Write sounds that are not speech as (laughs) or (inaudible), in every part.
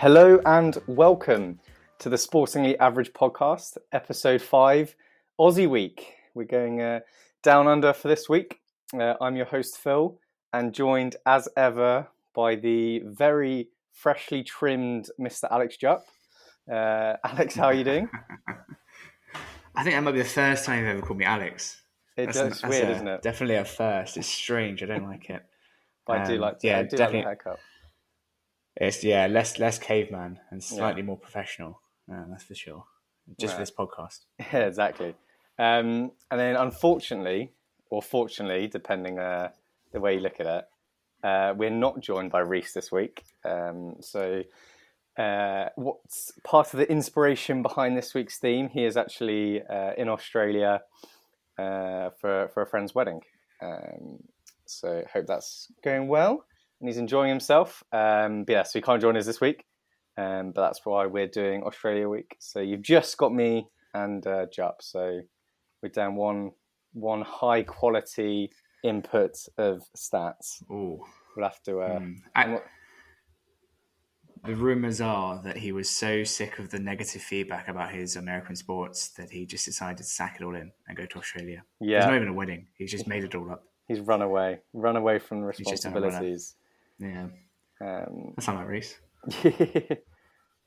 Hello and welcome to the Sportingly Average podcast, episode five, Aussie Week. We're going uh, down under for this week. Uh, I'm your host, Phil, and joined as ever by the very freshly trimmed Mr. Alex Jupp. Uh, Alex, how are you doing? (laughs) I think that might be the first time you've ever called me Alex. It That's does, an- it's that's weird, a- isn't it? Definitely a first. It's strange. I don't like it. But I do Um, like to, yeah, I do like definitely. haircut. It's yeah, less less caveman and slightly more professional. Uh, that's for sure. Just for this podcast. (laughs) Yeah, exactly. Um, and then, unfortunately, or fortunately, depending uh, the way you look at it, uh, we're not joined by Rhys this week. Um, so, uh, what's part of the inspiration behind this week's theme? He is actually uh, in Australia uh, for for a friend's wedding. Um, so, hope that's going well and he's enjoying himself. Um, but yeah, so he can't join us this week. Um, but that's why we're doing Australia week. So you've just got me and uh, Jupp. So we're down one one high quality input of stats. Oh, We'll have to. Uh, the rumors are that he was so sick of the negative feedback about his American sports that he just decided to sack it all in and go to Australia. Yeah, there's not even a wedding. He's just made it all up. he's run away, run away from He's just done a runner. responsibilities. Yeah, Um, that's not like Rhys. (laughs)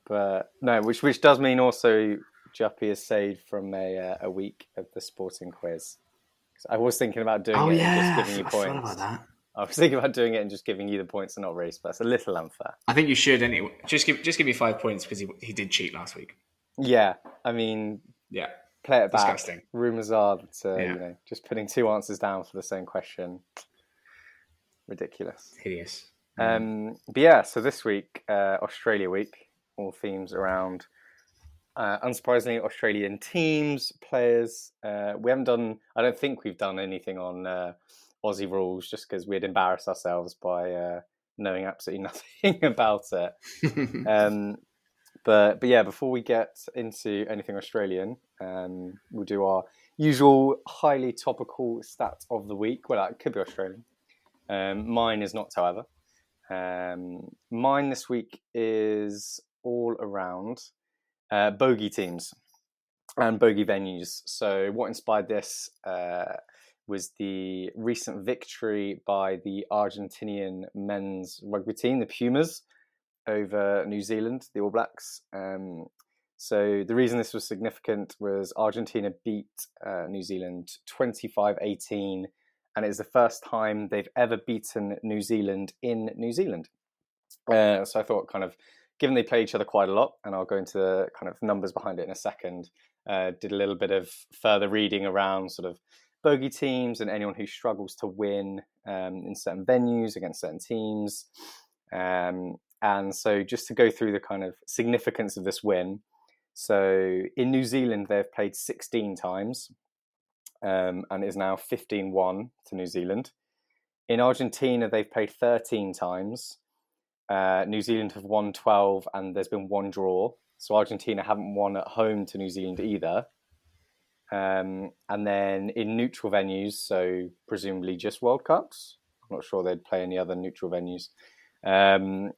but no, which which does mean also Juppy is saved from a uh, a week of the sporting quiz. I was thinking about doing Oh it yeah, and I just giving you I points. about that. I was thinking about doing it and just giving you the points and not Rhys, but that's a little unfair. I think you should anyway. Just give just give me five points because he he did cheat last week. Yeah, I mean, Yeah, play it back. Disgusting. Rumors are that uh, Yeah. you know just putting two answers down for the same question, ridiculous. hideous. Um, but yeah, so this week, uh, Australia week, all themes around, uh, unsurprisingly, Australian teams, players. Uh, we haven't done, I don't think we've done anything on uh, Aussie rules just because we'd embarrass ourselves by uh, knowing absolutely (laughs) nothing about it. (laughs) Um, but but yeah, before we get into anything Australian, um, we'll do our usual highly topical stat of the week. Well, it could be Australian. Um, mine is not, however. Um, mine this week is all around uh, bogey teams and bogey venues. So, what inspired this uh, was the recent victory by the Argentinian men's rugby team, the Pumas, over New Zealand, the All Blacks. Um, so, the reason this was significant was Argentina beat uh, New Zealand 25 18 and it's the first time they've ever beaten New Zealand in New Zealand. Uh, so I thought, kind of, given they play each other quite a lot, and I'll go into the kind of numbers behind it in a second. Uh, did a little bit of further reading around sort of bogey teams and anyone who struggles to win um, in certain venues against certain teams. Um, and so, just to go through the kind of significance of this win. So, in New Zealand, they've played 16 times um, and is now 15 1 to New Zealand. In Argentina, they've played 13 times. Uh, New Zealand have won 12, and there's been one draw. So Argentina haven't won at home to New Zealand either. Um, and then in neutral venues, so presumably just World Cups. I'm not sure they'd play any other neutral venues. Um,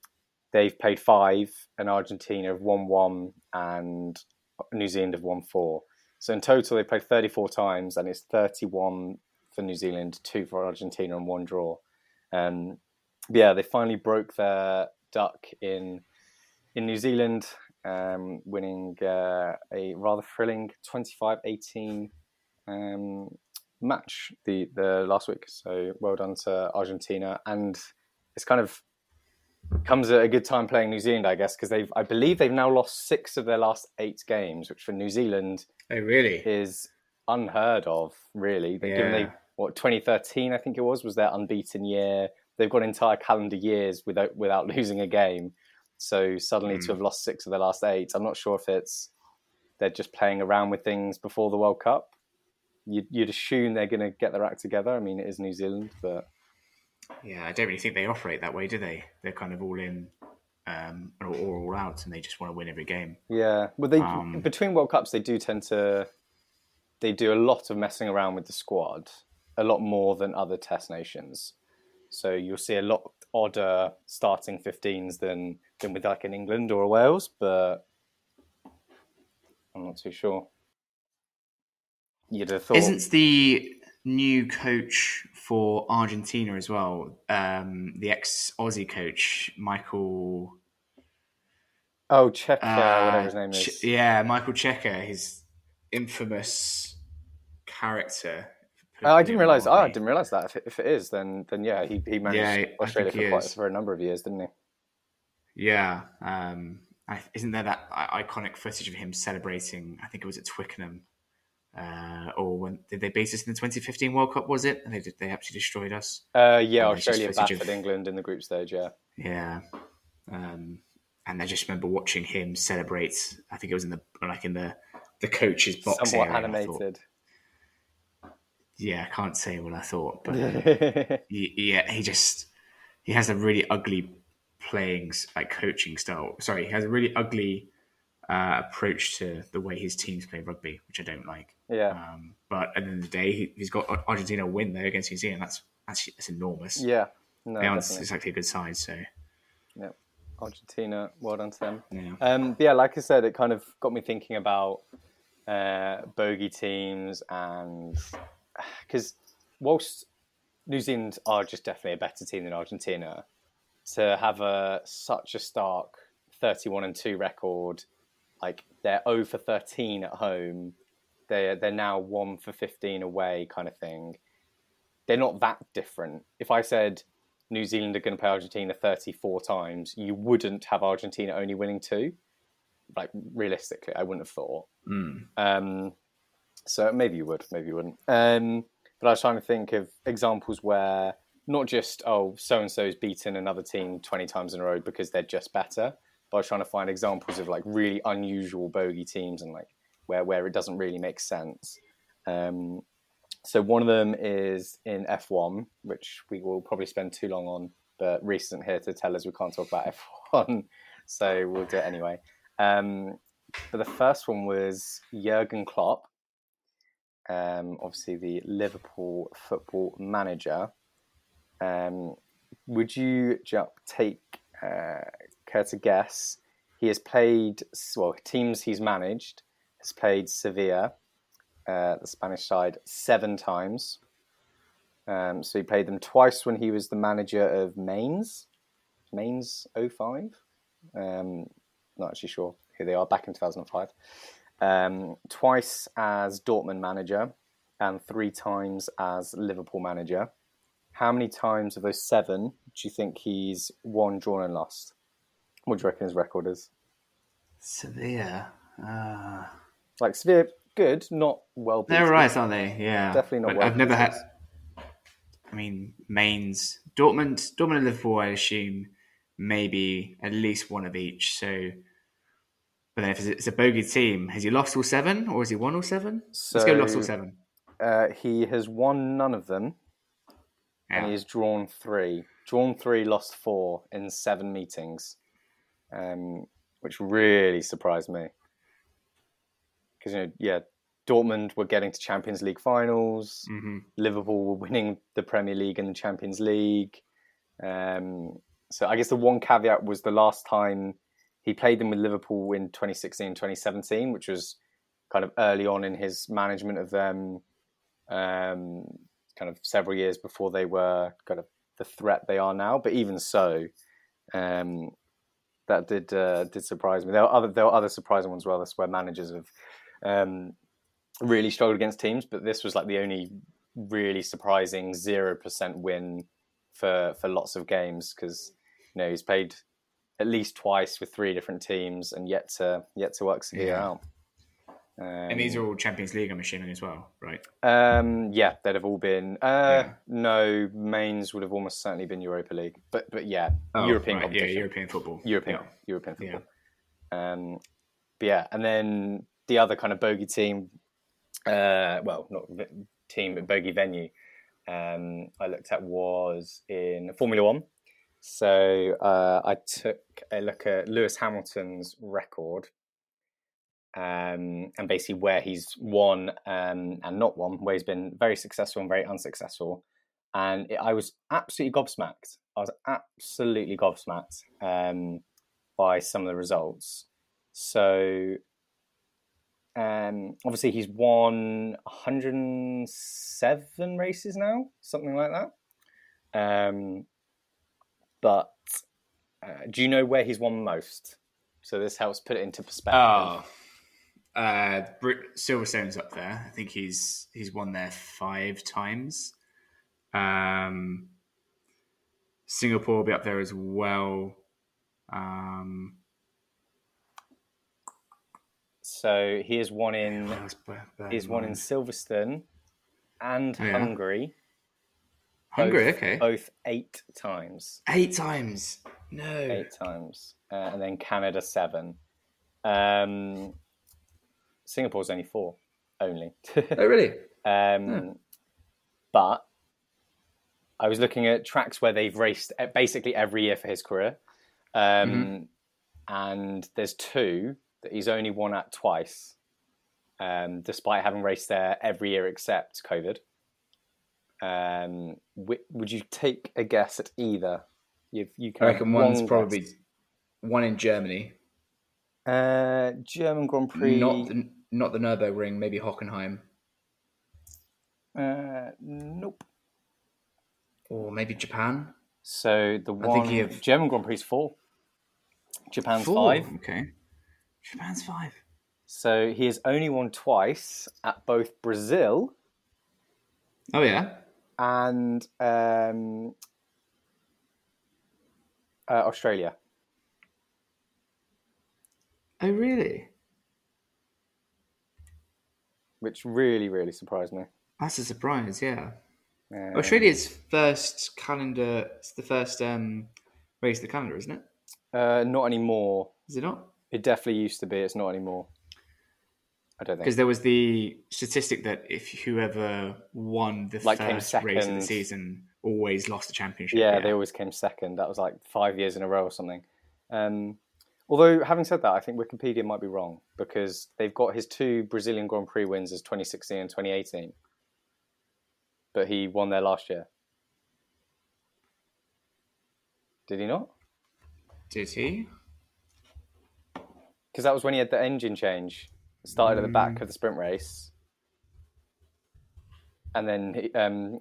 they've played five, and Argentina have won one, and New Zealand have won four. So in total, they played 34 times, and it's 31 for New Zealand, two for Argentina, and one draw. Um, yeah, they finally broke their duck in in New Zealand, um, winning uh, a rather thrilling 25-18 um, match the the last week. So well done to Argentina, and it's kind of comes at a good time playing New Zealand, I guess, because they've I believe they've now lost six of their last eight games, which for New Zealand Oh really? is unheard of, really. They, Given they what 2013, I think it was, was their unbeaten year. They've got entire calendar years without without (laughs) losing a game. So suddenly to Mm. have lost six of their last eight, I'm not sure if it's they're just playing around with things before the World Cup. You'd, you'd assume they're going to get their act together. I mean, it is New Zealand, but Yeah, I don't really think they operate that way, do they? They're kind of all in um, or, or all out, and they just want to win every game. Yeah, well, they Um, between World Cups they do tend to they do a lot of messing around with the squad, a lot more than other Test nations. So you'll see a lot odder starting 15s than than with like an England or a Wales, but I'm not too sure. You'd have thought. Isn't the new coach for Argentina as well, um, the ex Aussie coach, Michael. Oh, Cheika, uh, whatever his name Ch- is. yeah, Michael Cheika, his infamous character. Uh, I didn't realize. Oh, I didn't realize that. If it, if it is, then then yeah, he he managed Yeah, Australia for quite for a number of years, didn't he? Yeah. Um, I, isn't there that i- iconic footage of him celebrating? I think it was at Twickenham. Uh, or when did they beat us in the 2015 World Cup? Was it? And they did, they actually destroyed us. Uh, yeah, Australia battered of- England in the group stage. Yeah, Yeah. Um, and I just remember watching him celebrate. I think it was in the like in the the coach's box somewhat area. I animated. yeah, I can't say what I thought, but (laughs) yeah, yeah, he just he has a really ugly playing like coaching style. Sorry, he has a really ugly uh, approach to the way his teams play rugby, which I don't like. Um, but at the end of the day, he, he's got Argentina win there against New Zealand. That's that's, that's enormous. yeah. No, They aren't exactly a good side, so Yeah. Argentina, well done to them. yeah. Um, yeah, like I said, it kind of got me thinking about uh, bogey teams and (sighs) because whilst New Zealand are just definitely a better team than Argentina, to have a such a stark thirty-one and two record, like they're 0 for thirteen at home, they're they're now one for fifteen away, kind of thing. They're not that different. If I said New Zealand are going to play Argentina 34 times, you wouldn't have Argentina only winning two. Like realistically, I wouldn't have thought. Mm. Um, so maybe you would, maybe you wouldn't. Um, but I was trying to think of examples where not just oh so and so's beaten another team 20 times in a row because they're just better, I was trying to find examples of like really unusual bogey teams and like where where it doesn't really make sense. Um, so one of them is in F1, which we will probably spend too long on, but Rhys isn't here to tell us we can't talk about (laughs) F1, so we'll do it anyway. Um, but the first one was Jurgen Klopp, um, obviously the Liverpool football manager. Um, would you ju- take uh, to guess? He has played well teams he's managed. Has played Sevilla, uh, the Spanish side, seven times. Um, so he played them twice when he was the manager of Mainz, Mainz 05. Um, not actually sure who they are. Back in 2005. Um, twice as Dortmund manager and three times as Liverpool manager. How many times of those seven do you think he's won, drawn, and lost? What do you reckon his record is? Severe. Uh, Like severe, good, not well. they're right, aren't they? Yeah, Definitely not But well I've never had. I mean, Mainz, Dortmund, Dortmund and Liverpool. I assume maybe at least one of each. So, but then if it's a- bogey team, has he lost all seven or has he won all seven? Let's go lost all seven. Uh, he has won none of them, and Yeah. he has drawn three. Drawn three, lost four in seven meetings, um, which really surprised me. Because you know, yeah, Dortmund were getting to Champions League finals. hmm Liverpool were winning the Premier League and the Champions League. Um, so I guess the one caveat was the last time he played them with Liverpool in 2016, 2017, which was kind of early on in his management of them, um, kind of several years before they were kind of the threat they are now. But even so, um, that did uh, did surprise me. There were other there were other surprising ones as well. That's where managers have um, really struggled against teams, but this was like the only really surprising zero percent win for for lots of games because you know he's played at least twice with three different teams and yet to yet to work Sevilla Yeah. out. Um, And these are all Champions League, I'm assuming as well, right? um, yeah, they'd have all been. Uh, Yeah. No, Mainz would have almost certainly been Europa League, but but yeah, Oh, European right, competition. Yeah, European football. European Yeah. European Yeah. football. Um, but yeah, and then the other kind of bogey team, uh, well, not v- team, but bogey venue. Um, I looked at was in Formula One. So uh, I took a look at Lewis Hamilton's record, um, and basically where he's won um, and not won, where he's been very successful and very unsuccessful. and it, I was absolutely gobsmacked. I was absolutely gobsmacked um, by some of the results. So um, obviously, he's won 107 races now, something like that. Um, but uh, do you know where he's won most? So this helps put it into perspective. Oh, uh, Brit- Silverstone's up there. I think he's he's won there five times. Um, Singapore will be up there as well. Um, So he has won in where else bear- bear he's won in? Silverstone and Oh, yeah. Hungary. Hungary. both- Okay, Both eight times. eight times. No, Eight times. Uh, and then Canada seven. Um, Singapore's only four. Only. oh really? (laughs) um, But I was looking at tracks where they've raced basically every year for his career. Um, Mhm. And there's two that he's only won at twice, um, despite having raced there every year except COVID. Um, wi- would you take a guess at either? You've, you I reckon one's one probably one in Germany, uh, German Grand Prix. not the, not the Nurburgring, maybe Hockenheim, uh, nope. or maybe Japan. So the one of- German Grand Prix is four. Japan's Four. five. Okay, Japan's five. So he has only won twice at both Brazil Oh yeah. and um, uh, Australia. Oh really? which really, really surprised me. That's a surprise. Yeah. Um, Australia's first calendar. It's the first um, race of the calendar, isn't it? Uh, not anymore. Is it not? It definitely used to be. It's not anymore. I don't think. Because there was the statistic that if whoever won the Like, first race of the season always lost the championship. Yeah, they always came second. That was like five years in a row or something. Um, although, having said that, I think Wikipedia might be wrong because they've got his two Brazilian Grand Prix wins as 2016 and 2018, but he won there last year. Did he not? Did he? Because that was when he had the engine change. Started at the Mm. back of the sprint race, and then he, um,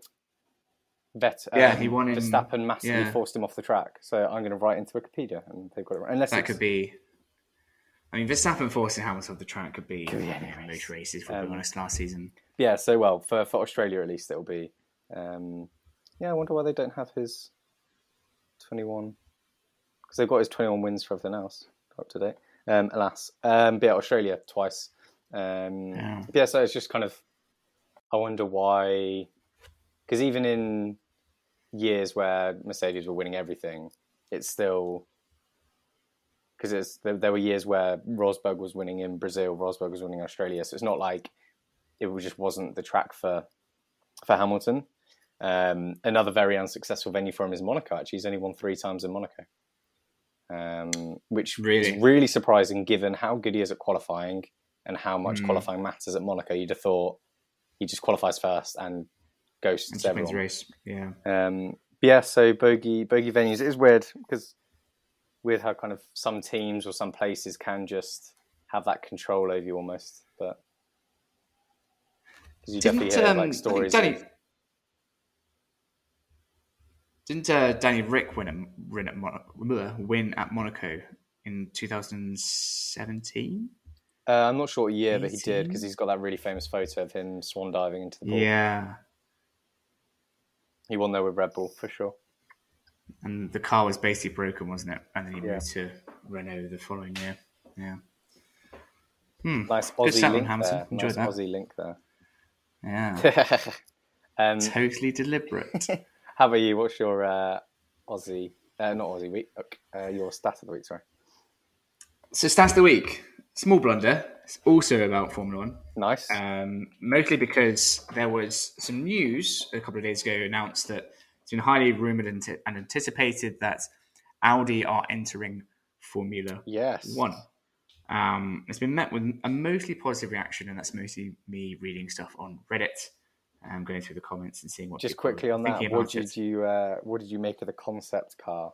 Vet, um, Yeah, he won in- Verstappen massively yeah. forced him off the track. So I'm going to write into Wikipedia, and they've got it right. Unless That could be. I mean, Verstappen forcing Hamilton off the track could be, Could be you any know, race. most races. For Um, honest, last season. yeah. So well for for Australia at least it'll be. Um, yeah, I wonder why they don't have his 21 because they've got his 21 wins for everything else up to date. Um, alas, um, but yeah, Australia twice. Um, Yeah. yeah, so it's just kind of. I wonder why, because even in years where Mercedes were winning everything, it's still because it's there, there were years where Rosberg was winning in Brazil, Rosberg was winning in Australia, so it's not like it just wasn't the track for for Hamilton. Um, another very unsuccessful venue for him is Monaco. Actually, he's only won three times in Monaco, um, which Really? is really surprising given how good he is at qualifying and how much Mm. qualifying matters at Monaco. You'd have thought he just qualifies first and And ghosts wins everyone. race. Yeah. Um, yeah, so bogey bogey venues it is weird because weird how kind of some teams or some places can just have that control over you almost, but because you definitely Didn't, hear um, like stories. Danny, of- didn't uh, Danny Ric win at win at, Mon- win at Monaco in 2017? uh, I'm not sure what year, but he did because he's got that really famous photo of him swan diving into the pool. Yeah. He won there with Red Bull for sure. And the car was basically broken, wasn't it? And then he Yeah. moved to Renault the following year. Yeah. Hmm. Nice Aussie link Hamilton. there. Enjoyed nice that. Aussie link there. Yeah. (laughs) um, totally deliberate. (laughs) how about you? What's your uh, Aussie? Uh, not Aussie week. Uh, your stat of the week. Sorry. so stats of the week. Small blunder. It's also about Formula One. Nice. Um, mostly because there was some news a couple of days ago announced that it's been highly rumored and, and anticipated that Audi are entering Formula yes. One. Um, it's been met with a mostly positive reaction, and that's mostly me reading stuff on Reddit. um, going through the comments and seeing what. Just quickly on that, what did it. you uh, what did you make of the concept car?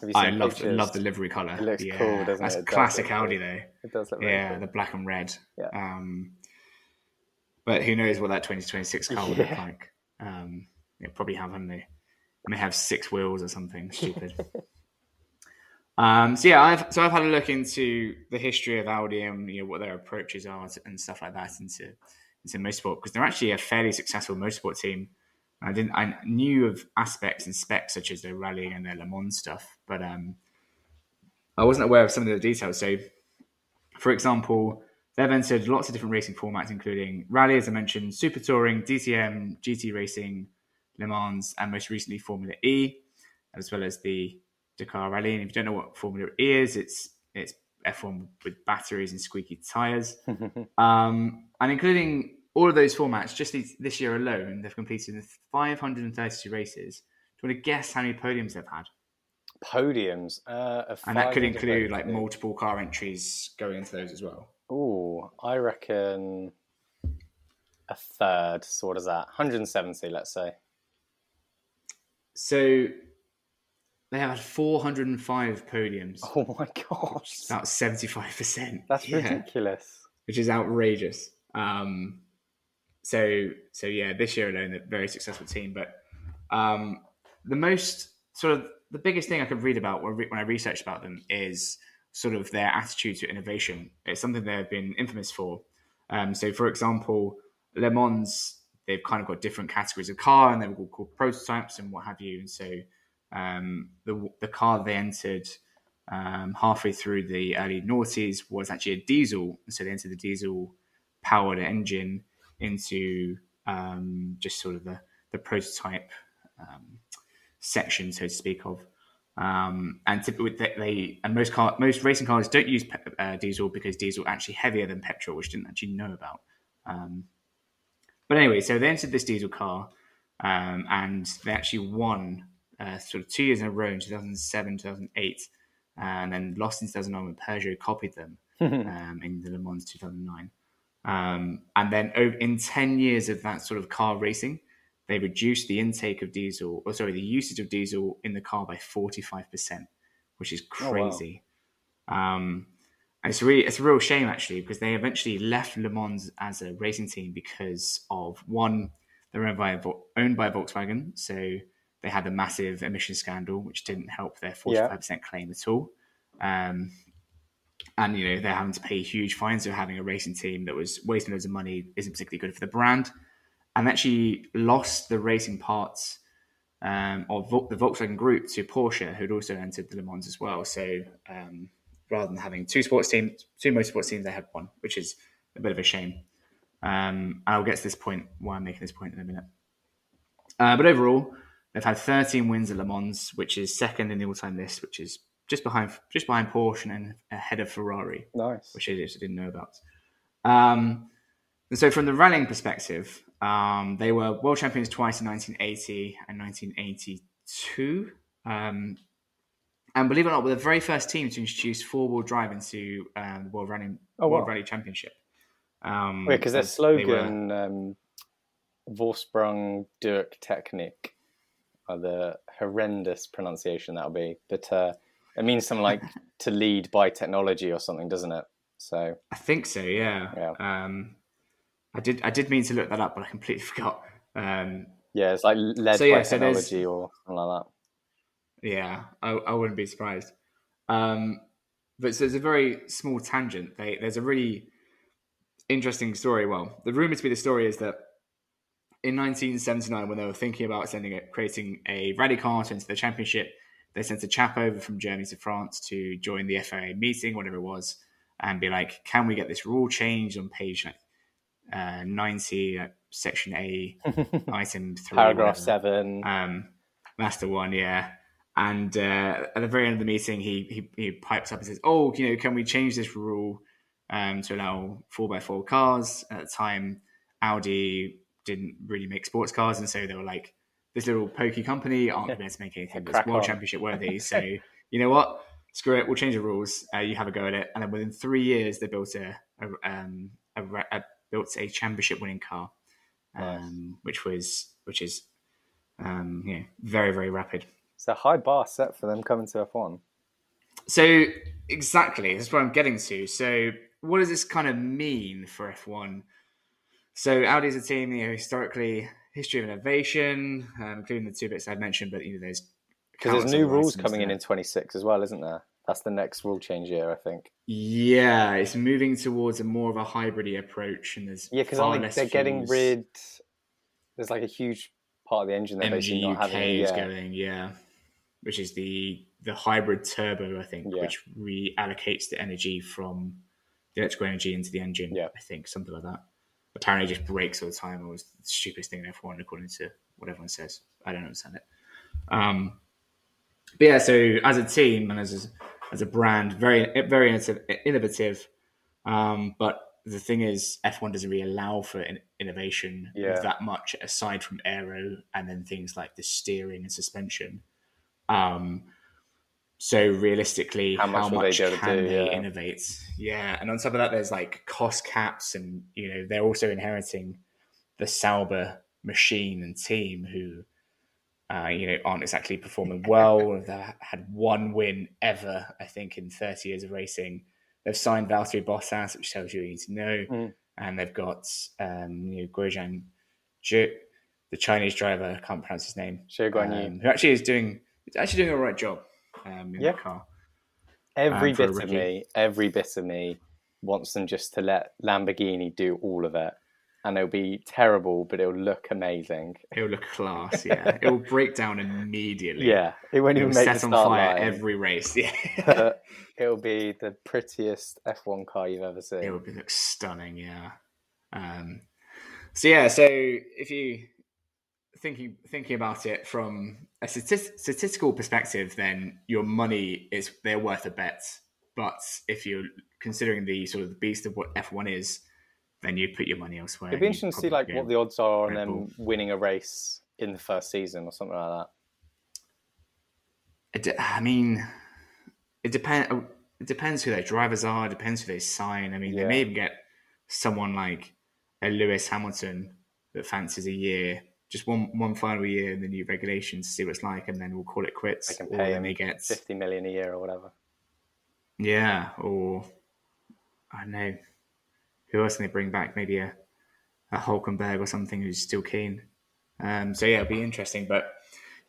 Have you I love pictures? love the livery color. It looks yeah, cool, doesn't that's it? Does classic Audi cool. though. It does look Yeah, cool. the black and red. Yeah. Um, but who knows what that 2026 car will look like? Um, it probably have, haven't they? May have six wheels or something stupid. (laughs) um, so yeah, I've so I've had a look into the history of Audi and you know what their approaches are and stuff like that into into motorsport because they're actually a fairly successful motorsport team. I didn't I knew of aspects and specs such as their rallying and their Le Mans stuff, but um, I wasn't aware of some of the details. So, for example, they've entered lots of different racing formats, including rally, as I mentioned, Super Touring, DTM, GT Racing, Le Mans, and most recently Formula E, as well as the Dakar Rally. And if you don't know what Formula E is, it's it's F1 with batteries and squeaky tires, (laughs) um, and including all of those formats. Just this year alone, they've completed 532 races. Do you want to guess how many podiums they've had? Podiums, uh, And that could include like multiple car entries going into those as well. Oh, I reckon a third. So what is that? 170, let's say. So they have had 405 podiums, Oh my gosh, about 75%. that's Yeah, ridiculous. Which is outrageous. Um, so, so yeah, this year alone, a very successful team. But um, the most sort of the biggest thing I could read about when I researched about them is sort of their attitude to innovation. It's something they've been infamous for. Um, so, for example, Le Mans, they've kind of got different categories of car, and they're all called prototypes and what have you. And so, um, the the car they entered um, halfway through the early noughties was actually a diesel. So they entered the diesel powered engine into um, just sort of the the prototype um, section, so to speak of. Um, and typically they, they and most car most racing cars don't use pe- uh, diesel because diesel actually heavier than petrol, which I didn't actually know about. Um, but anyway, so they entered this diesel car, um, and they actually won uh, sort of two years in a row in 2007, 2008, and then lost in 2009 when Peugeot copied them (laughs) um, in the Le Mans 2009. Um, and then in 10 years of that sort of car racing, they reduced the intake of diesel, or sorry, the usage of diesel in the car by 45%, which is Oh, wow. crazy. um, and it's really, it's a real shame actually, because they eventually left Le Mans as a racing team because of one, they're owned by, owned by Volkswagen. So they had a massive emission scandal, which didn't help their 45% claim at all. Um, and you know they're having to pay huge fines for having a racing team that was wasting loads of money isn't particularly good for the brand and actually lost the racing parts um, of the Volkswagen Group to Porsche, who'd also entered the Le Mans as well. So um, rather than having two sports teams, two motorsports teams, they had one, which is a bit of a shame. Um, and I'll get to this point why I'm making this point in a minute. Uh, but overall, they've had 13 wins at Le Mans, which is second in the all-time list, which is just behind just behind Porsche and ahead of Ferrari Nice. which I just didn't know about. Um, and so, from the rallying perspective, um, they were world champions twice in 1980 and 1982. Um, and believe it or not, were the very first team to introduce four-wheel drive into um, the World Rally Oh, World wow. Rally Championship. Um, Wait, because their were- slogan, um, Vorsprung durch Technik, are the horrendous pronunciation that'll be, but uh, it means something like (laughs) to lead by technology or something, doesn't it? So, I think so. Yeah. Yeah. Um, I did. I did mean to look that up, but I completely (laughs) forgot. Um, yeah, it's like led So, yeah, by so technology or something like that. Yeah, I, I wouldn't be surprised. Um, but so it's a very small tangent. They, there's a really interesting story. Well, the rumor to be the story is that in 1979, when they were thinking about sending it, creating a rally car to enter the championship, they sent a chap over from Germany to France to join the FIA meeting, whatever it was, and be like, "Can we get this rule changed on page like uh, 90, uh, section A, (laughs) item three, Paragraph whatever." seven. Um, that's the one, yeah. And uh, at the very end of the meeting, he, he he pipes up and says, "Oh, you know, can we change this rule um, to allow four x four cars?" At the time, Audi didn't really make sports cars, and so they were like, "This little pokey company aren't going to make anything that's world on. championship worthy." (laughs) So you know what? Screw it. We'll change the rules. Uh, you have a go at it. And then within three years, they built a, a, um, a, a built a championship winning car. Nice. um, which was which is um, you know very very rapid. It's a high bar set for them coming to F1. So exactly, that's what I'm getting to. So what does this kind of mean for F1? So Audi is a team, you know, historically history of innovation, um, including the two bits I've mentioned, but you know, there's Because there's new rules coming in there. in 26 as well, isn't there? That's the next rule change year, I think. Yeah, it's moving towards a more of a hybridy approach, and there's Yeah, because far they're less getting rid. There's like a huge part of the engine they're MG not UK having. is Yeah, going, yeah, which is the the hybrid turbo, I think, Yeah. which reallocates the energy from the electrical energy into the engine. Yeah. I think something like that. Apparently, just breaks all the time. It was the stupidest thing in F1, according to what everyone says. I don't understand it. Um, but yeah, so as a team and as a, as a brand, very very innovative. innovative um, but the thing is, F1 doesn't really allow for in- innovation Yeah. that much aside from aero and then things like the steering and suspension. Um, so realistically, How how much much, will they can do, they yeah. innovate? Yeah, and on top of that, there's like cost caps, and you know they're also inheriting the Sauber machine and team who. Uh, you know, aren't exactly performing well. (laughs) They've had one win ever, I think, in 30 years of racing. They've signed Valtteri Bottas, which tells you what you need to know. Mm. And they've got um, you know, Guozhan Zhu, the Chinese driver, I can't pronounce his name, um, who actually is doing actually doing a right job um, in Yeah. the car. Every um, bit of me, every bit of me wants them just to let Lamborghini do all of it. And it'll be terrible, but it'll look amazing. It'll look class, (laughs) yeah. It'll break down immediately. Yeah, it won't It'll even make set on fire line. every race. Yeah. (laughs) it'll be the prettiest F1 car you've ever seen. It would be, look stunning, yeah. Um, so yeah, so if you thinking thinking about it from a statis- statistical perspective, then your money is they're worth a bet. But if you're considering the sort of the beast of what F1 is, then you put your money elsewhere. It'd be interesting to see like what the odds are on them winning a race in the first season or something like that. It I mean, it depends. Oh, it depends who their drivers are. It depends who they sign. I mean, Yeah. they may even get someone like a Lewis Hamilton that fancies a year, just one one final year in the new regulations to see what it's like, and then we'll call it quits. They can pay him may get Fifty million a year or whatever. yeah, or I don't know who else can they bring back? Maybe a a Hulkenberg or something who's still keen. Um, so yeah, it'll be interesting. But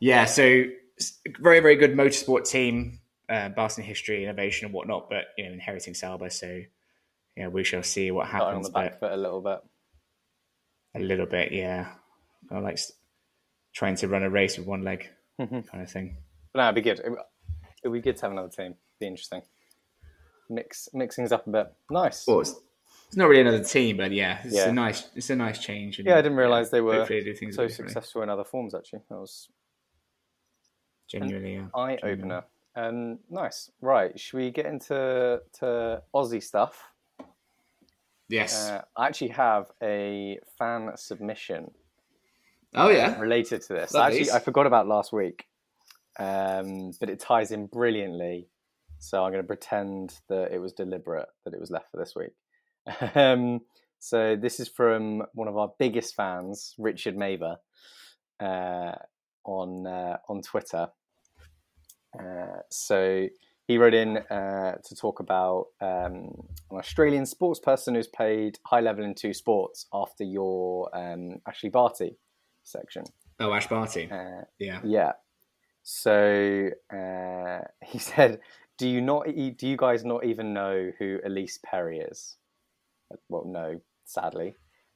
yeah, so very very good motorsport team, uh, Barcelona history, innovation, and whatnot. But you know, inheriting Sauber, so yeah, we shall see what Starting on happens. the back But foot a little bit. a little bit, yeah, I like trying to run a race with one leg, Mhm. kind of thing. But no, it'd be good. It, it'd be good to have another team. Be interesting. Mix mix things up a bit. Nice. Well, it's, it's not really another team, but yeah, it's Yeah. a nice, it's a nice change. and, yeah, I didn't realize they were hopefully do things a so successful in other forms. Actually, that was Genuinely, yeah. eye opener. Um, nice. Right, should we get into to Aussie stuff? Yes. Uh, I actually have a fan submission oh yeah. related to this. Actually, I forgot about last week, um, but it ties in brilliantly. So I'm going to pretend that it was deliberate that it was left for this week. (laughs) Um, so this is from one of our biggest fans, Richard Maver, uh, on uh, on Twitter. Uh, so he wrote in uh, to talk about um, an Australian sports person who's played high level in two sports after your um, Ashleigh Barty section. Oh, Ash Barty. Uh, yeah. yeah. So uh, he (laughs) said, "Do you not? Do you guys not even know who Ellyse Perry is?" Well, no, sadly.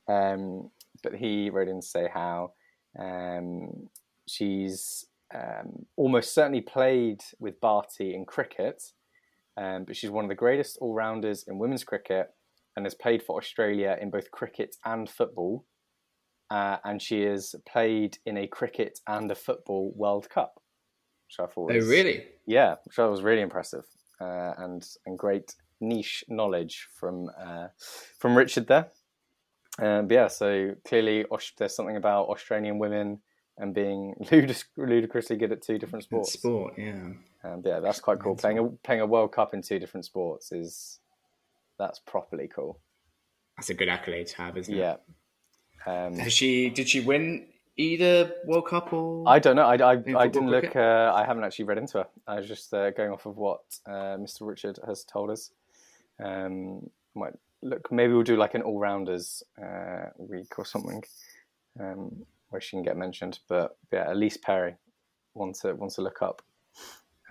Um, but he wrote in to say how um, she's um, almost certainly played with Barty in cricket, um, but she's one of the greatest all rounders in women's cricket and has played for Australia in both cricket and football. Uh, and she has played in a cricket and a football World Cup, which I thought Oh, really? yeah, which I was really impressive uh, and and great niche knowledge from uh, from Richard there. Um, but yeah, so clearly there's something about Australian women and being (laughs) ludic- ludicrously good at two different sports. Sport, yeah. Um, yeah, that's quite cool. Playing a playing a World Cup in two different sports is that's properly cool. That's a good accolade to have, isn't it? Yeah. Um, Has she? Did she win either World Cup or? I don't know. I, I, I didn't look. Uh, I haven't actually read into her. I was just uh, going off of what uh, Mr. Richard has told us. Um, might look. Maybe we'll do like an all rounders uh, week or something, um, where she can get mentioned. But yeah, Ellyse Perry, one to one to look up.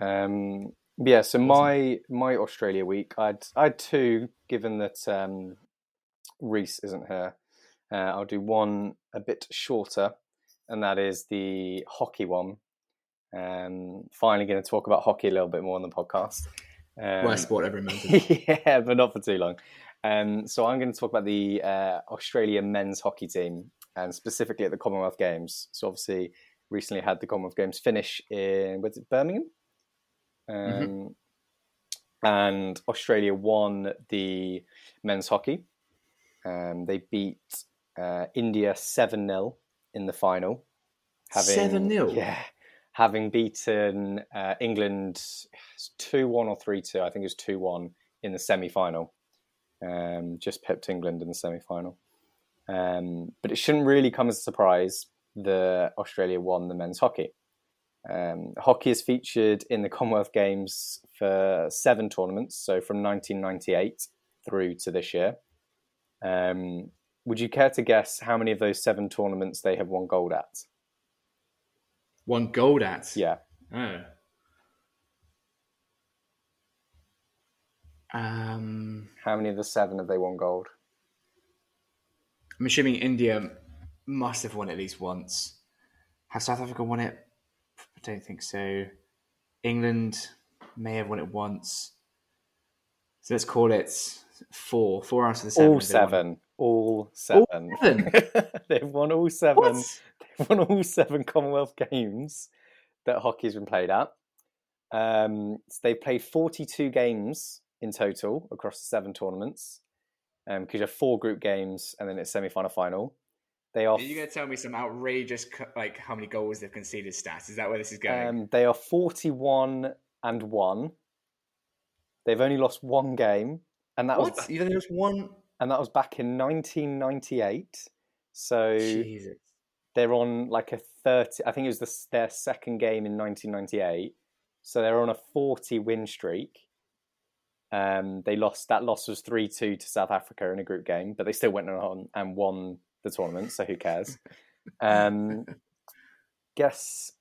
Um, yeah. So my my Australia week, I'd I had two. Given that um, Rhys isn't here, uh, I'll do one a bit shorter and that is the hockey one. Um, finally, going to talk about hockey a little bit more on the podcast. Um, Worst sport ever invented. (laughs) yeah, but not for too long. Um, so I'm going to talk about the uh, Australia men's hockey team, and specifically at the Commonwealth Games. So obviously, recently had the Commonwealth Games finish in was it Birmingham, um, and Australia won the men's hockey. Um, they beat uh, India seven 0 in the final. 7-0? Yeah, having beaten uh, England two one or three two. I think it was two one in the semi final. Um, just pipped England in the semi final. Um, but it shouldn't really come as a surprise that Australia won the men's hockey. Um, hockey is featured in the Commonwealth Games for seven tournaments, so from 1998 through to this year. Um, would you care to guess how many of those seven tournaments they have won gold at? One gold at. Yeah, Oh. Um, how many of the seven have they won gold? I'm assuming India must have won at least once. Has South Africa won it? I don't think so. England may have won it once. So let's call it four. Four out of the seven. all have they won. seven. All seven. (laughs) They've won all seven. What? They've won all seven Commonwealth games that hockey's been played at. Um, so they've played 42 games in total across the seven tournaments because you have four group games and then it's semi final final. They are Are you going to tell me some outrageous, like how many goals they've conceded stats? Is that where this is going? um, they are 41 and one. They've only lost one game, and that what? was think there's one? And that was back in 1998. So Jesus. they're on like a 30 i think it was the, their second game in 1998 so they're on a 40 win streak. Um, they lost that loss was 3-2 to south africa in a group game but they still went on and won the tournament so who cares? (laughs) Um, guess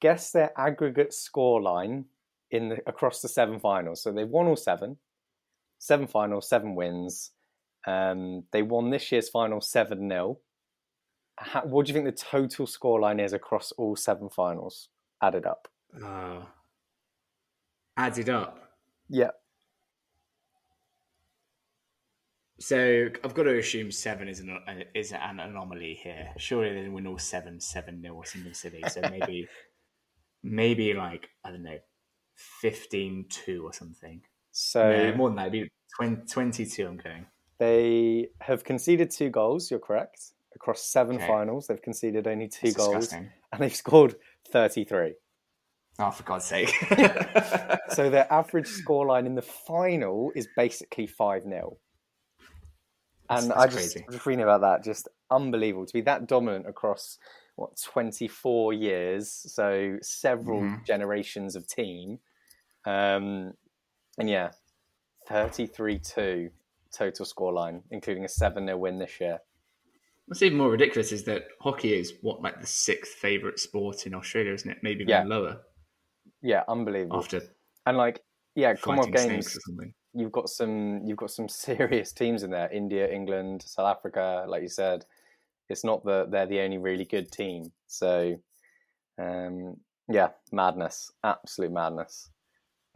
guess their aggregate score line in the, across the seven finals. So they've won all seven seven finals seven wins um, they won this year's final 7-0 what do you think the total scoreline is across all seven finals added up? Uh, added up. Yeah. So I've got to assume seven is an is an anomaly here. Surely they win all seven, seven nil or something silly. So maybe (laughs) maybe like I don't know, 15-2 or something. So no, more than that. It'd be 20, 22 I'm going. they have conceded two goals. You're correct. Across seven Okay. finals, they've conceded only two That's goals, disgusting. and they've scored 33. Oh, for God's sake. (laughs) (laughs) So their average scoreline in the final is basically five 0 And that's I just crazy. just reading about that, just unbelievable to be that dominant across what 24 years, so several Mhm. generations of team. Um, and yeah, 33-2 total scoreline, including a 7-0 win this year. What's even more ridiculous is that hockey is what like the sixth favorite sport in Australia, isn't it? Maybe even Yeah. lower Yeah, unbelievable. after And like, yeah, Commonwealth Games, or something. you've got some you've got some (laughs) serious teams in there. India, England, South Africa, like you said. It's not that they're the only really good team. So um, yeah, madness. Absolute madness.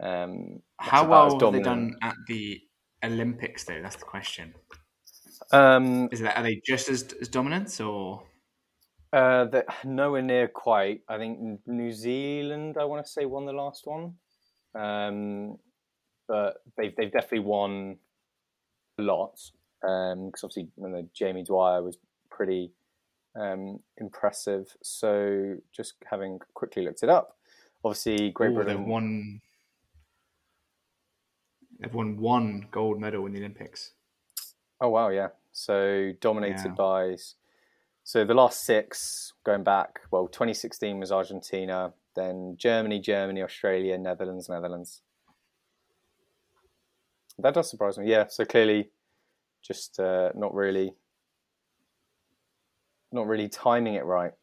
Um, How well have they done at the Olympics, though? That's the question. Um, Is that are they just as, as dominant, or uh, the, nowhere near quite. I think New Zealand, I want to say, won the last one. Um, but they've they've definitely won a lot. Because obviously, you know, Jamie Dwyer was pretty um, impressive. So just having quickly looked it up, obviously Great Ooh, Britain won? They've won one gold medal in the Olympics. Oh wow, yeah. So dominated Yeah. by. So the last six going back, well, 2016 was Argentina, then Germany, Germany, Australia, Netherlands, Netherlands. That does surprise me. Yeah, so clearly, just uh, not really, not really timing it right.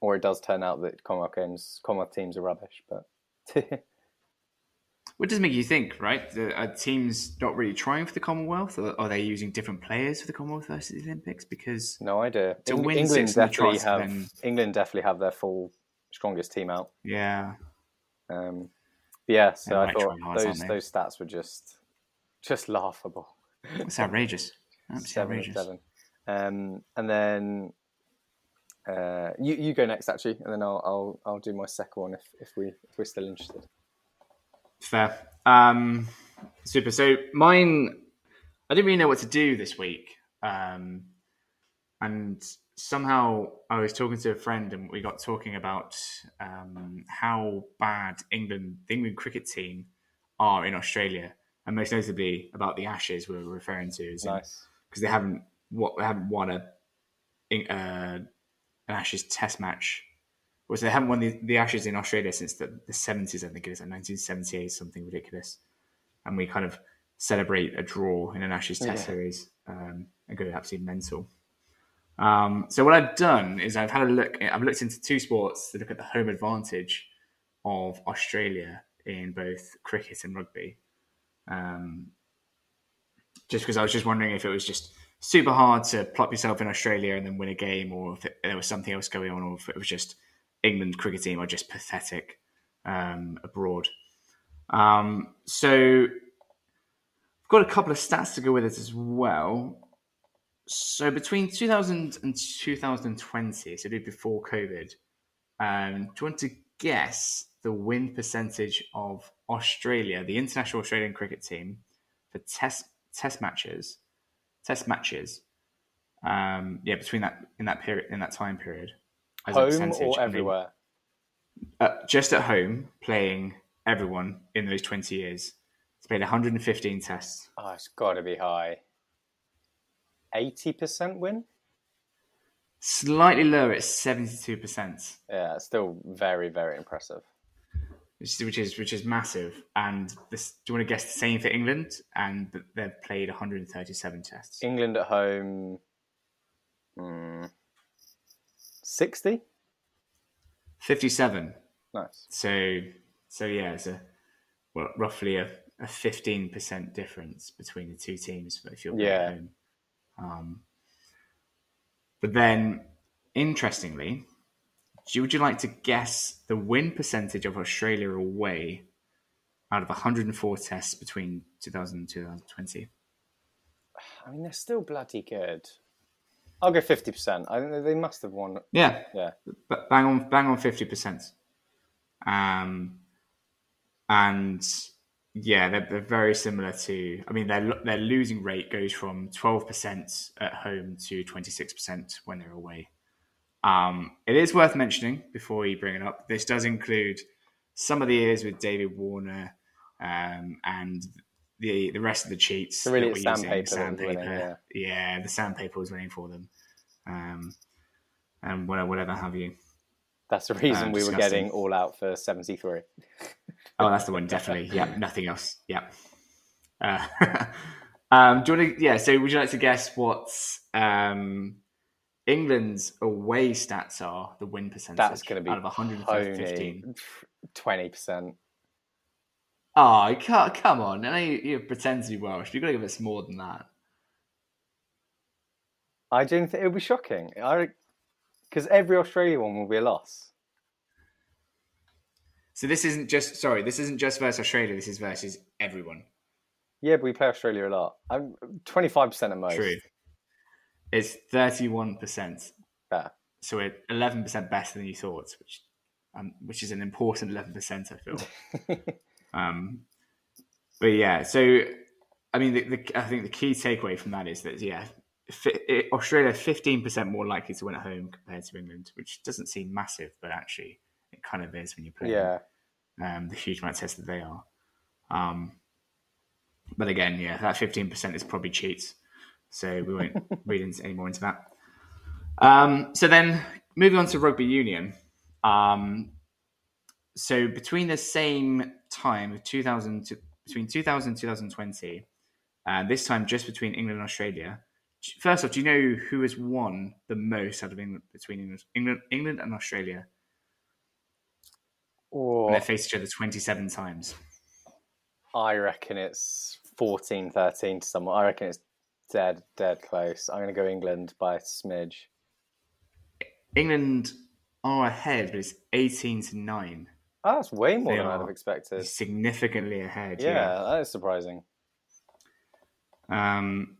Or it does turn out that Commonwealth games, Commonwealth teams are rubbish, but (laughs) What does make you think, right? The, are teams not really trying for the Commonwealth, or are they using different players for the Commonwealth versus the Olympics? Because no idea. To Eng- win England six definitely have then- England definitely have their full strongest team out. yeah, Um, yeah, so I thought hard, those those stats were just just laughable. it's outrageous. Absolutely outrageous. seven. Um, and then uh, you you go next actually, and then I'll I'll I'll do my second one if, if we if we're still interested. Fair. Um, super. So mine, I didn't really know what to do this week, um, and somehow I was talking to a friend, and we got talking about um, how bad England, the England cricket team, are in Australia, and most notably about the Ashes we were referring to, as Nice. because they haven't what they haven't won a uh, an Ashes Test match. Was they haven't won the, the Ashes in Australia since the, the 70s, I think it is, like 1978, something ridiculous. And we kind of celebrate a draw in an Ashes Test Yeah. series um, and go absolutely mental. Um, so what I've done is I've had a look. I've looked into two sports to look at the home advantage of Australia in both cricket and rugby. Um, just because I was just wondering if it was just super hard to plop yourself in Australia and then win a game, or if it, there was something else going on, or if it was just England cricket team are just pathetic um, abroad. Um, so I've got a couple of stats to go with it as well. So between 2000 and 2020, so before COVID, um, do you want to guess the win percentage of Australia, the international Australian cricket team, for test test matches, test matches? Um, yeah, between that in that period in that time period, as home or everywhere? I mean, uh, just at home, playing everyone in those 20 years. It's played 115 tests. Oh, it's got to be high. 80% win? Slightly lower at 72%. Yeah, still very, very impressive. Which is, which is which is massive. And this, do you want to guess the same for England? And they've played 137 tests. England at home. Mm, 60? 57. Nice. So, so yeah, it's a well, roughly a, a 15% difference between the two teams if you're yeah. home. Um, but then, interestingly, would you like to guess the win percentage of Australia away out of 104 tests between 2000 and 2020? I mean, they're still bloody good. I'll go fifty percent. I think they- must have won. Yeah, Yeah. but bang on, bang on 50%. Um, and yeah, they're, they're very similar to. I mean, their their losing rate goes from 12% at home to 26% when they're away. Um, it is worth mentioning before you bring it up. This does include some of the years with David Warner um, and the the rest of the cheats. So really that we're using. sandpaper winning, yeah, the sandpaper was winning for them, um, and whatever, whatever have you. That's the reason Um, we were getting all out for seventy three. (laughs) Oh, that's the one, definitely. Yeah, nothing else. Yeah. Uh, (laughs) um, do you want to? Yeah. So, would you like to guess what um, England's away stats are? The win percentage. That's going to be out of 115. Twenty percent. Oh, you can't, come on! I know you, you pretend to be Welsh. You've got to give us more than that. I don't think it would be shocking. I because every Australia one will be a loss. So this isn't just sorry. This isn't just versus Australia. This is versus everyone. Yeah, but we play Australia a lot. I'm twenty five percent at most. True. It's thirty-one percent. Fair. So we're eleven percent better than you thought, which um, which is an important eleven percent. I feel. (laughs) Um, but yeah, so I mean, the, the, I think the key takeaway from that is that yeah, fi- it, Australia fifteen percent more likely to win at home compared to England, which doesn't seem massive, but actually it kind of is when you play yeah. um, the huge amount of tests that they are. Um, but again, yeah, that fifteen percent is probably cheats. so we won't (laughs) read into, any more into that. Um, so then moving on to rugby union. Um, so between the same time of 2000 to, between 2000 and 2020, uh, this time just between England and Australia. First off, do you know who has won the most out of England between England, England, England and Australia? And they faced each other 27 times. I reckon it's 14 13 to someone. I reckon it's dead, dead close. I'm going to go England by a smidge. England are ahead, but it's 18 to 9. Oh, that's way more They than I'd have expected. Significantly ahead. Yeah, that is surprising. Um,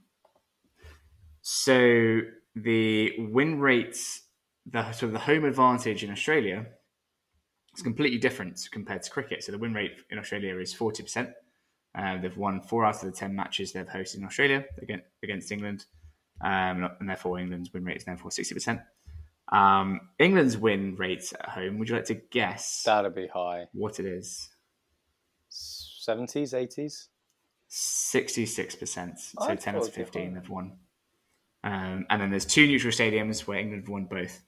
so the win rates, the sort of the home advantage in Australia is completely different compared to cricket. So the win rate in Australia is forty percent. Uh, they've won four out of the ten matches they've hosted in Australia against, against England, um, and therefore England's win rate is therefore sixty percent. Um, England's win rate at home. Would you like to guess That'd be high. what it is? 70s, 80s? Sixty-six percent. So ten out of fifteen they've won. Um, and then there's two neutral stadiums where England have won both,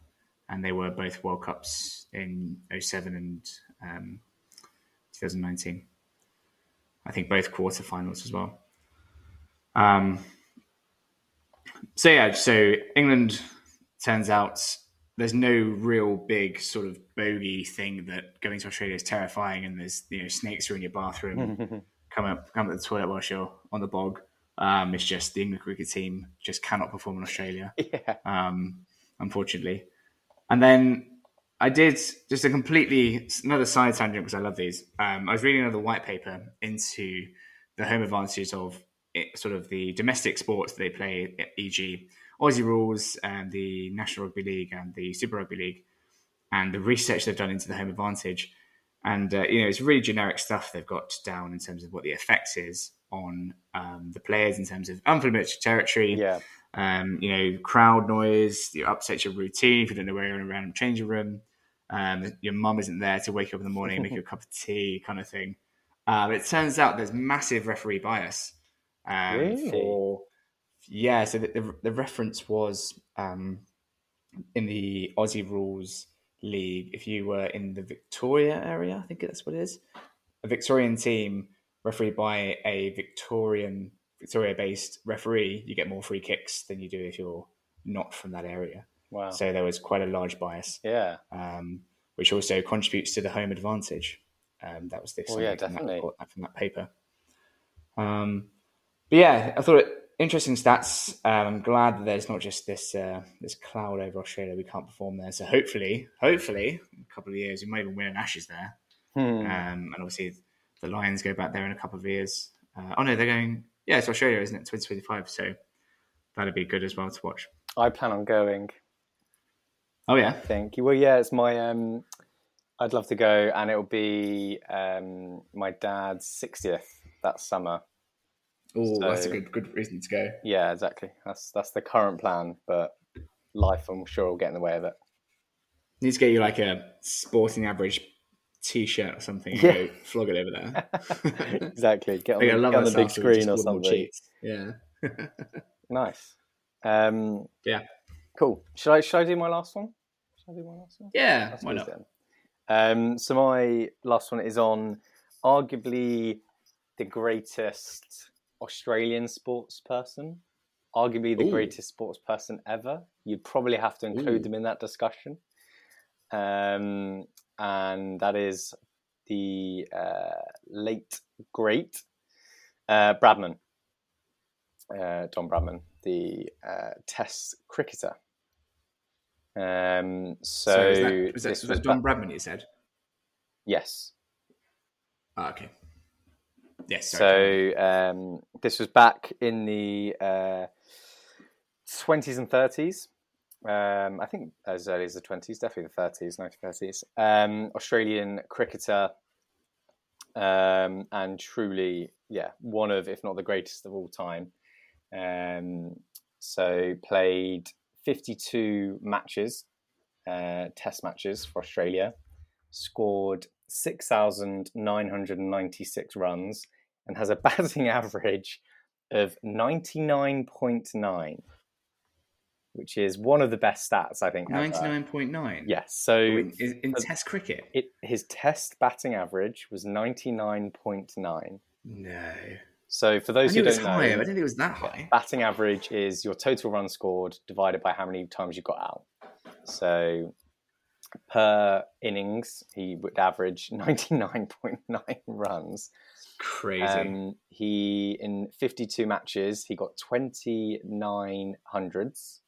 and they were both World Cups in 07 and um, 2019. I think both quarterfinals as well. Um, so yeah, so England turns out there's no real big sort of bogey thing that going to Australia is terrifying, and there's you know snakes are in your bathroom (laughs) come up come up the toilet whilst you're on the bog. Um, it's just the England cricket team just cannot perform in Australia, (laughs) yeah. um, unfortunately. And then I did just a completely another side tangent because I love these. Um, I was reading another white paper into the home advantages of it, sort of the domestic sports that they play, e.g., Aussie rules and the National Rugby League and the Super Rugby League, and the research they've done into the home advantage. And uh, you know, it's really generic stuff they've got down in terms of what the effect is on um, the players in terms of unfamiliar territory, Yeah. um, you know, crowd noise, you upset your routine if you don't know where you're in a random changing room. Um, your mum isn't there to wake you up in the morning make (laughs) you a cup of tea, kind of thing. Um, it turns out there's massive referee bias. Um, Really? For yeah, so the, the, the reference was um, in the Aussie Rules League. If you were in the Victoria area, I think that's what it is, a Victorian team refereed by a Victorian Victoria-based referee, you get more free kicks than you do if you're not from that area. Wow. So there was quite a large bias, yeah. um, which also contributes to the home advantage. Um, that was this. Well, yeah, from that definitely. from that paper. Um, but yeah, I thought it interesting stats. Um, I'm glad that there's not just this uh, this cloud over Australia. We can't perform there. So hopefully, hopefully, in a couple of years, we might even win an Ashes there. Hmm. Um, and obviously, the Lions go back there in a couple of years. Uh, oh no, they're going. Yeah, it's Australia, isn't it? 2025. So that'd be good as well to watch. I plan on going. Oh yeah, I think. Well, yeah, it's my. Um, I'd love to go, and it'll be um, my dad's sixtieth that summer. Oh, that's a good good reason to go. Yeah, exactly. That's that's the current plan, but life, I'm sure, will get in the way of it. Need to get you like a sporting average T-shirt or something. And Yeah. go flog it over there. (laughs) exactly. Get on, Like, the, get on the big so screen or something. Yeah. (laughs) Nice. Um, Yeah. Cool. Should I should I do my last one? Should I do my last one? yeah. Why not? Um, so my last one is on arguably the greatest Australian sports person, arguably the Ooh. greatest sports person ever. You'd probably have to include Ooh. them in that discussion. Um, and that is the uh, late great uh, Bradman, uh, Don Bradman, the uh, Test cricketer. Um, so, So, is that, was that, was that Don Bradman you said? yes. Oh, okay. Yes. Sorry. So um, this was back in the uh, 20s and 30s. Um, I think as early as the 20s, definitely the 30s, 1930s. Um, Australian cricketer, um, and truly, yeah, one of, if not the greatest of all time. Um, so played 52 matches, uh, test matches for Australia, scored 6,996 runs, and has a (laughs) batting average of 99.9, which is one of the best stats, I think. Ninety nine point nine. Yes. So In, in for- Test cricket. it, his test batting average was 99.9. No. So for those who don't know, higher. I didn't think it was that high. batting average is your total runs scored divided by how many times you got out. So per innings, he would average (laughs) 99.9 runs. Crazy. Um, he in 52 matches, he got 29 hundreds.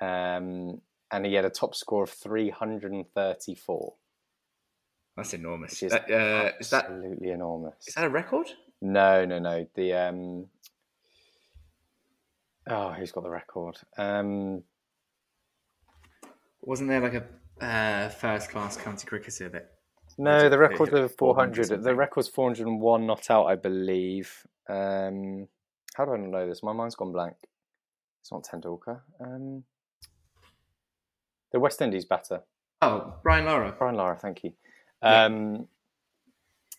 Um, and he had a top score of 334, That's enormous. which is That, uh, is that absolutely enormous. is that a record? No, no, no. The um. Oh, who's got the record? Um, Wasn't there like a uh, first class county cricketer that? No, the record of 400 four hundred. The record's four hundred and one not out, I believe. Um, how do I not know this? My mind's gone blank. It's not Tendulkar. Um, the West Indies batter, Oh, Brian Lara. Brian Lara. Thank you. Yeah. Um,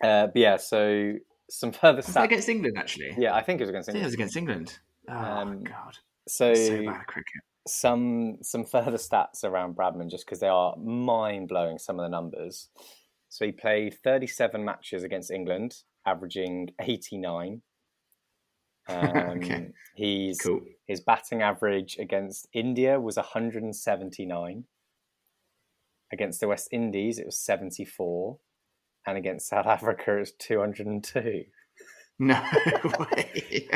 uh, but yeah, so some further Was stats. against England actually? Yeah, I think it was against I think it England. was against England. Oh Um, God, So, so bad at cricket. some some further stats around Bradman just because they are mind blowing. Some of the numbers. So he played 37 matches against England, averaging 89. Um, (laughs) Okay. He's Cool. his batting average against India was 179. Against the West Indies, it was 74, and against South Africa, it was 202. (laughs) No way.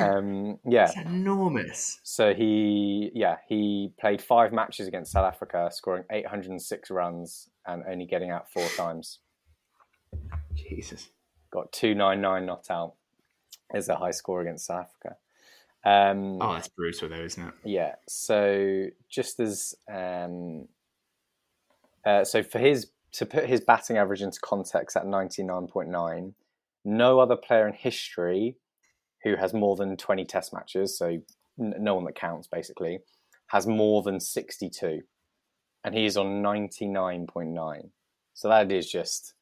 Um, yeah, It's enormous. So he, yeah, he played five matches against South Africa, scoring 806 runs and only getting out four times. Jesus. Got 299 not out as a high score against South Africa. Um, Oh, that's brutal though, isn't it? Yeah. So just as, um, uh, so for his to put his batting average into context at 99.9, no other player in history who has more than 20 test matches, so n- no one that counts basically, has more than 62. And he is on 99.9. So that is just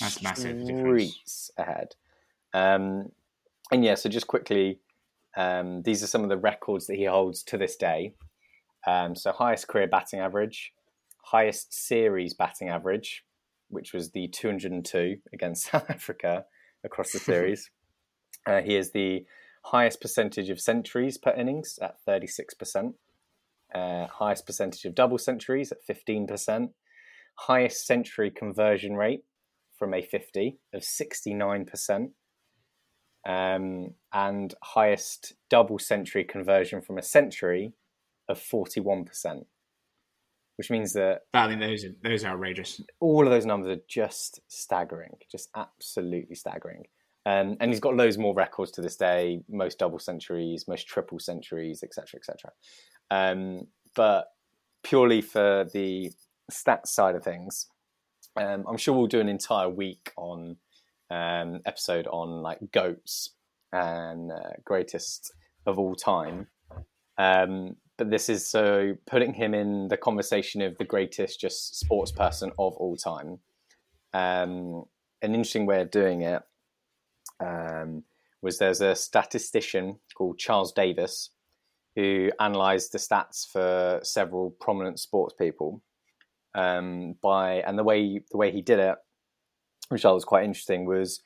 That's massive difference. streets ahead. Um, and yeah, so just quickly, um, these are some of the records that he holds to this day. Um, so highest career batting average, highest series batting average, which was the 202 against (laughs) South Africa across the (laughs) series. uh, he is the highest percentage of centuries per innings at 36%. Uh, highest percentage of double centuries at 15%. Highest century conversion rate from a 50 of 69%. Um, and highest double century conversion from a century of 41%, which means that I mean, those are those are outrageous. all of those numbers are just staggering, just absolutely staggering. Um, and he's got loads more records to this day, most double centuries, most triple centuries, etc., etc. Um, but purely for the stats side of things, um, I'm sure we'll do an entire week on um, episode on like goats and uh, greatest of all time. Um, but this is so putting him in the conversation of the greatest just sports person of all time. Um, an interesting way of doing it um, was there's a statistician called Charles Davis who analysed the stats for several prominent sports people. Um, by and the way the way he did it, which I thought was quite interesting, was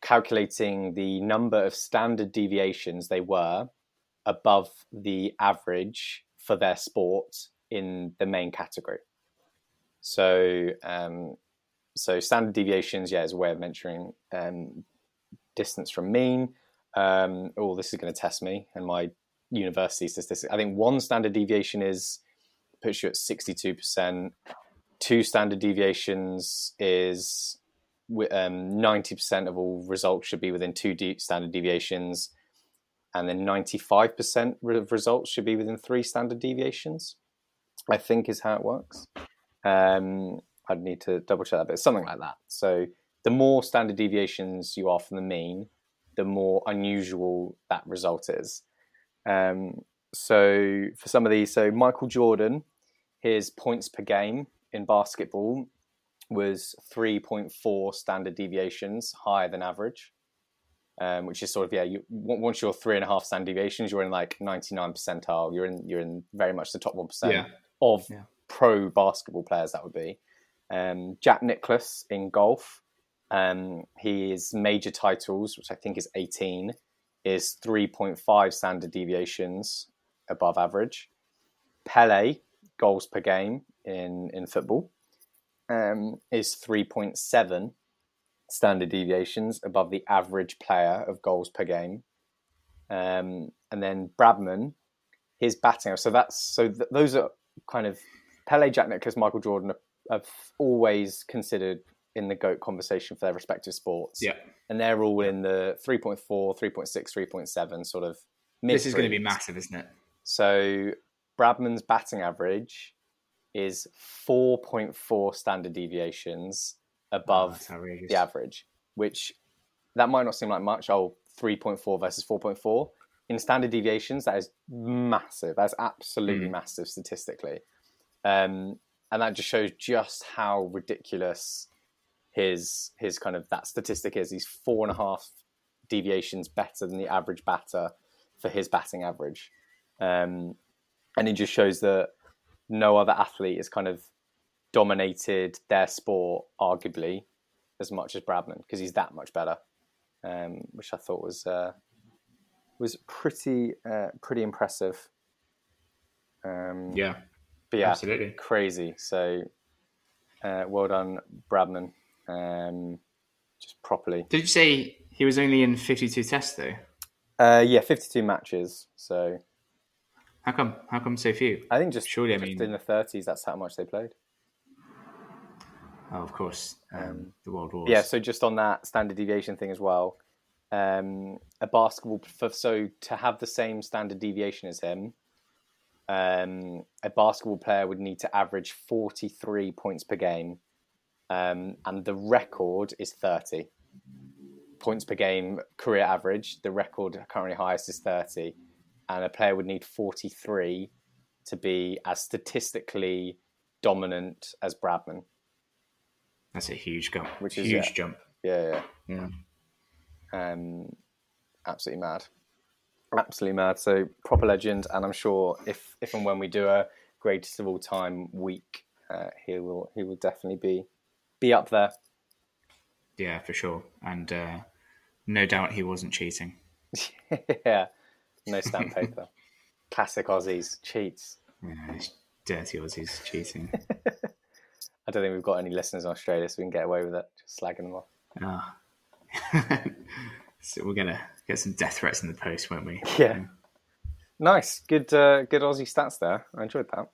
calculating the number of standard deviations they were above the average for their sport in the main category. So, um, so standard deviations, yeah, is a way of measuring um, distance from mean. Um, oh, this is going to test me and my university statistics. I think one standard deviation is puts you at sixty-two percent. Two standard deviations is um, ninety percent of all results should be within two de- standard deviations, and then ninety-five percent of results should be within three standard deviations. I think is how it works. Um, I'd need to double check that, but it's something like that. So the more standard deviations you are from the mean, the more unusual that result is. Um, so for some of these, so Michael Jordan, his points per game in basketball was 3.4 standard deviations higher than average. um, which is sort of yeah. You, once you're three and a half standard deviations, you're in like 99 percentile. You're in you're in very much the top one percent Yeah. of Yeah. pro basketball players. That would be um, Jack Nicklaus in golf. Um, his major titles, which I think is 18, is 3.5 standard deviations above average. Pele goals per game in in football um, is 3.7 standard deviations above the average player of goals per game. Um, and then Bradman, his batting. So that's so th- those are kind of Pele, Jack Nicklaus, Michael Jordan have always considered in the GOAT conversation for their respective sports. Yeah. And they're all in the 3.4, 3.6, 3.7 sort of mid This is going to be massive, isn't it? So Bradman's batting average is 4.4 standard deviations Oh, above outrageous. the average, which that might not seem like much. Oh, 3.4 versus 4.4. In standard deviations, that is massive. That's absolutely Mm. massive statistically. Um, and that just shows just how ridiculous his his kind of that statistic is. He's four and a half deviations better than the average batter for his batting average. Um, and it just shows that no other athlete has kind of dominated their sport, arguably, as much as Bradman because he's that much better, um, which I thought was uh, was pretty uh, pretty impressive. Um, Yeah, but yeah, absolutely. crazy. So, uh, well done, Bradman. Um, just properly. Did you say he was only in 52 tests, though? Uh, yeah, fifty-two matches. So How come? How come so few? I think just Surely, I mean- in the thirties, that's how much they played. Oh, of course, um, the World Wars. Yeah, so just on that standard deviation thing as well, um, a basketball for, so to have the same standard deviation as him, um, a basketball player would need to average forty three points per game, um, and the record is thirty points per game career average. The record currently highest is thirty, and a player would need forty three to be as statistically dominant as Bradman. that's a huge jump. Which is, huge yeah. jump. Yeah, yeah. Yeah. um, absolutely mad, absolutely mad. So proper legend, and I'm sure if if and when we do a greatest of all time week, uh, he will he will definitely be be up there. Yeah, for sure. And uh, no doubt he wasn't cheating. (laughs) yeah, no stamp paper. (laughs) Classic Aussies cheats. Yeah, dirty Aussies cheating. (laughs) I don't think we've got any listeners in Australia, so we can get away with it, just slagging them off. Ah. so we're gonna get some death threats in the post, won't we? Yeah, nice, good, uh, good Aussie stats there. I enjoyed that.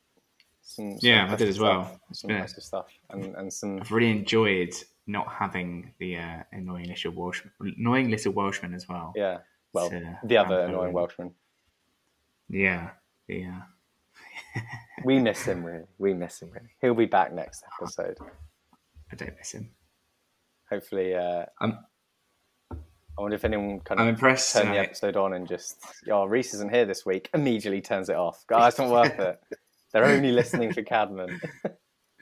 Some, some Yeah, I did as well. stuff. Some impressive stuff, and and some I've really enjoyed not having the uh, annoying little Welshman, annoying little Welshman as well. yeah. Well, So, the other um, annoying Welshman. Yeah, yeah. (laughs) We miss him really. We miss him really. He'll be back next episode. I don't miss him. Hopefully, uh, I'm, I wonder if anyone kind of I'm impressed. turn the episode on and just, oh, Rhys isn't here this week. Immediately turns it off. Guys, it's not worth it. (laughs) They're only listening for Cadman.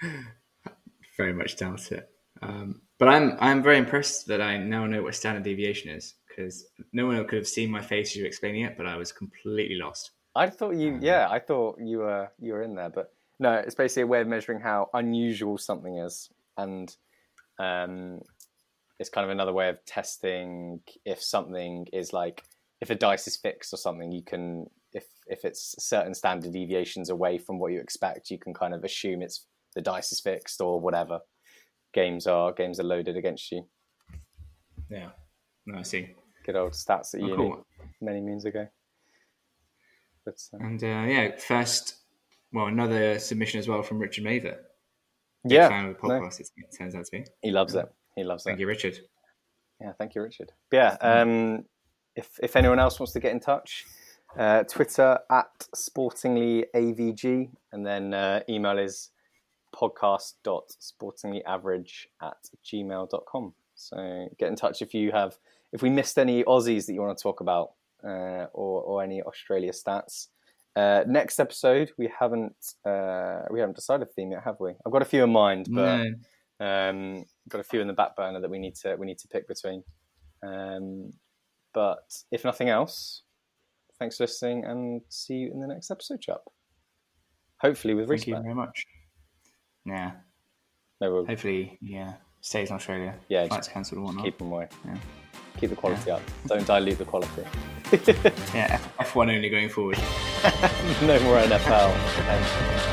(laughs) Very much doubt it. Um, but I'm I'm very impressed that I now know what standard deviation is because no one could have seen my face as you were explaining it, but I was completely lost. I thought you, yeah, I thought you were you were in there, but no, it's basically a way of measuring how unusual something is, and um, it's kind of another way of testing if something is like if a dice is fixed or something. You can if if it's certain standard deviations away from what you expect, you can kind of assume it's the dice is fixed or whatever. Games are games are loaded against you. Yeah. No, I see. Good old stats at Oh, uni cool. many moons ago. But um, And uh, yeah, first, well, another submission as well from Richard Mather. yeah, fan of the no, podcast. It turns out to be. he loves it. He loves it. Thank you, Richard. Yeah, thank you, Richard. Yeah, um, if if anyone else wants to get in touch, uh, Twitter at sportinglyavg, and then uh, email is podcast.sportinglyAverage at gmail.com. So get in touch if you have if we missed any Aussies that you want to talk about uh, or or any Australia stats. Uh, next episode, we haven't uh, we haven't decided a theme yet, have we? I've got a few in mind, but No. um, got a few in the back burner that we need to we need to pick between. Um, but if nothing else, thanks for listening and see you in the next episode, Jupp. Hopefully with Thank you very much. Yeah. No, we'll Hopefully, yeah, stays in Australia. Yeah, flights cancelled and whatnot. keep them away. Yeah. Keep the quality up. Don't dilute the quality. (laughs) Yeah, F- F1 only going forward. (laughs) no more NFL. (laughs)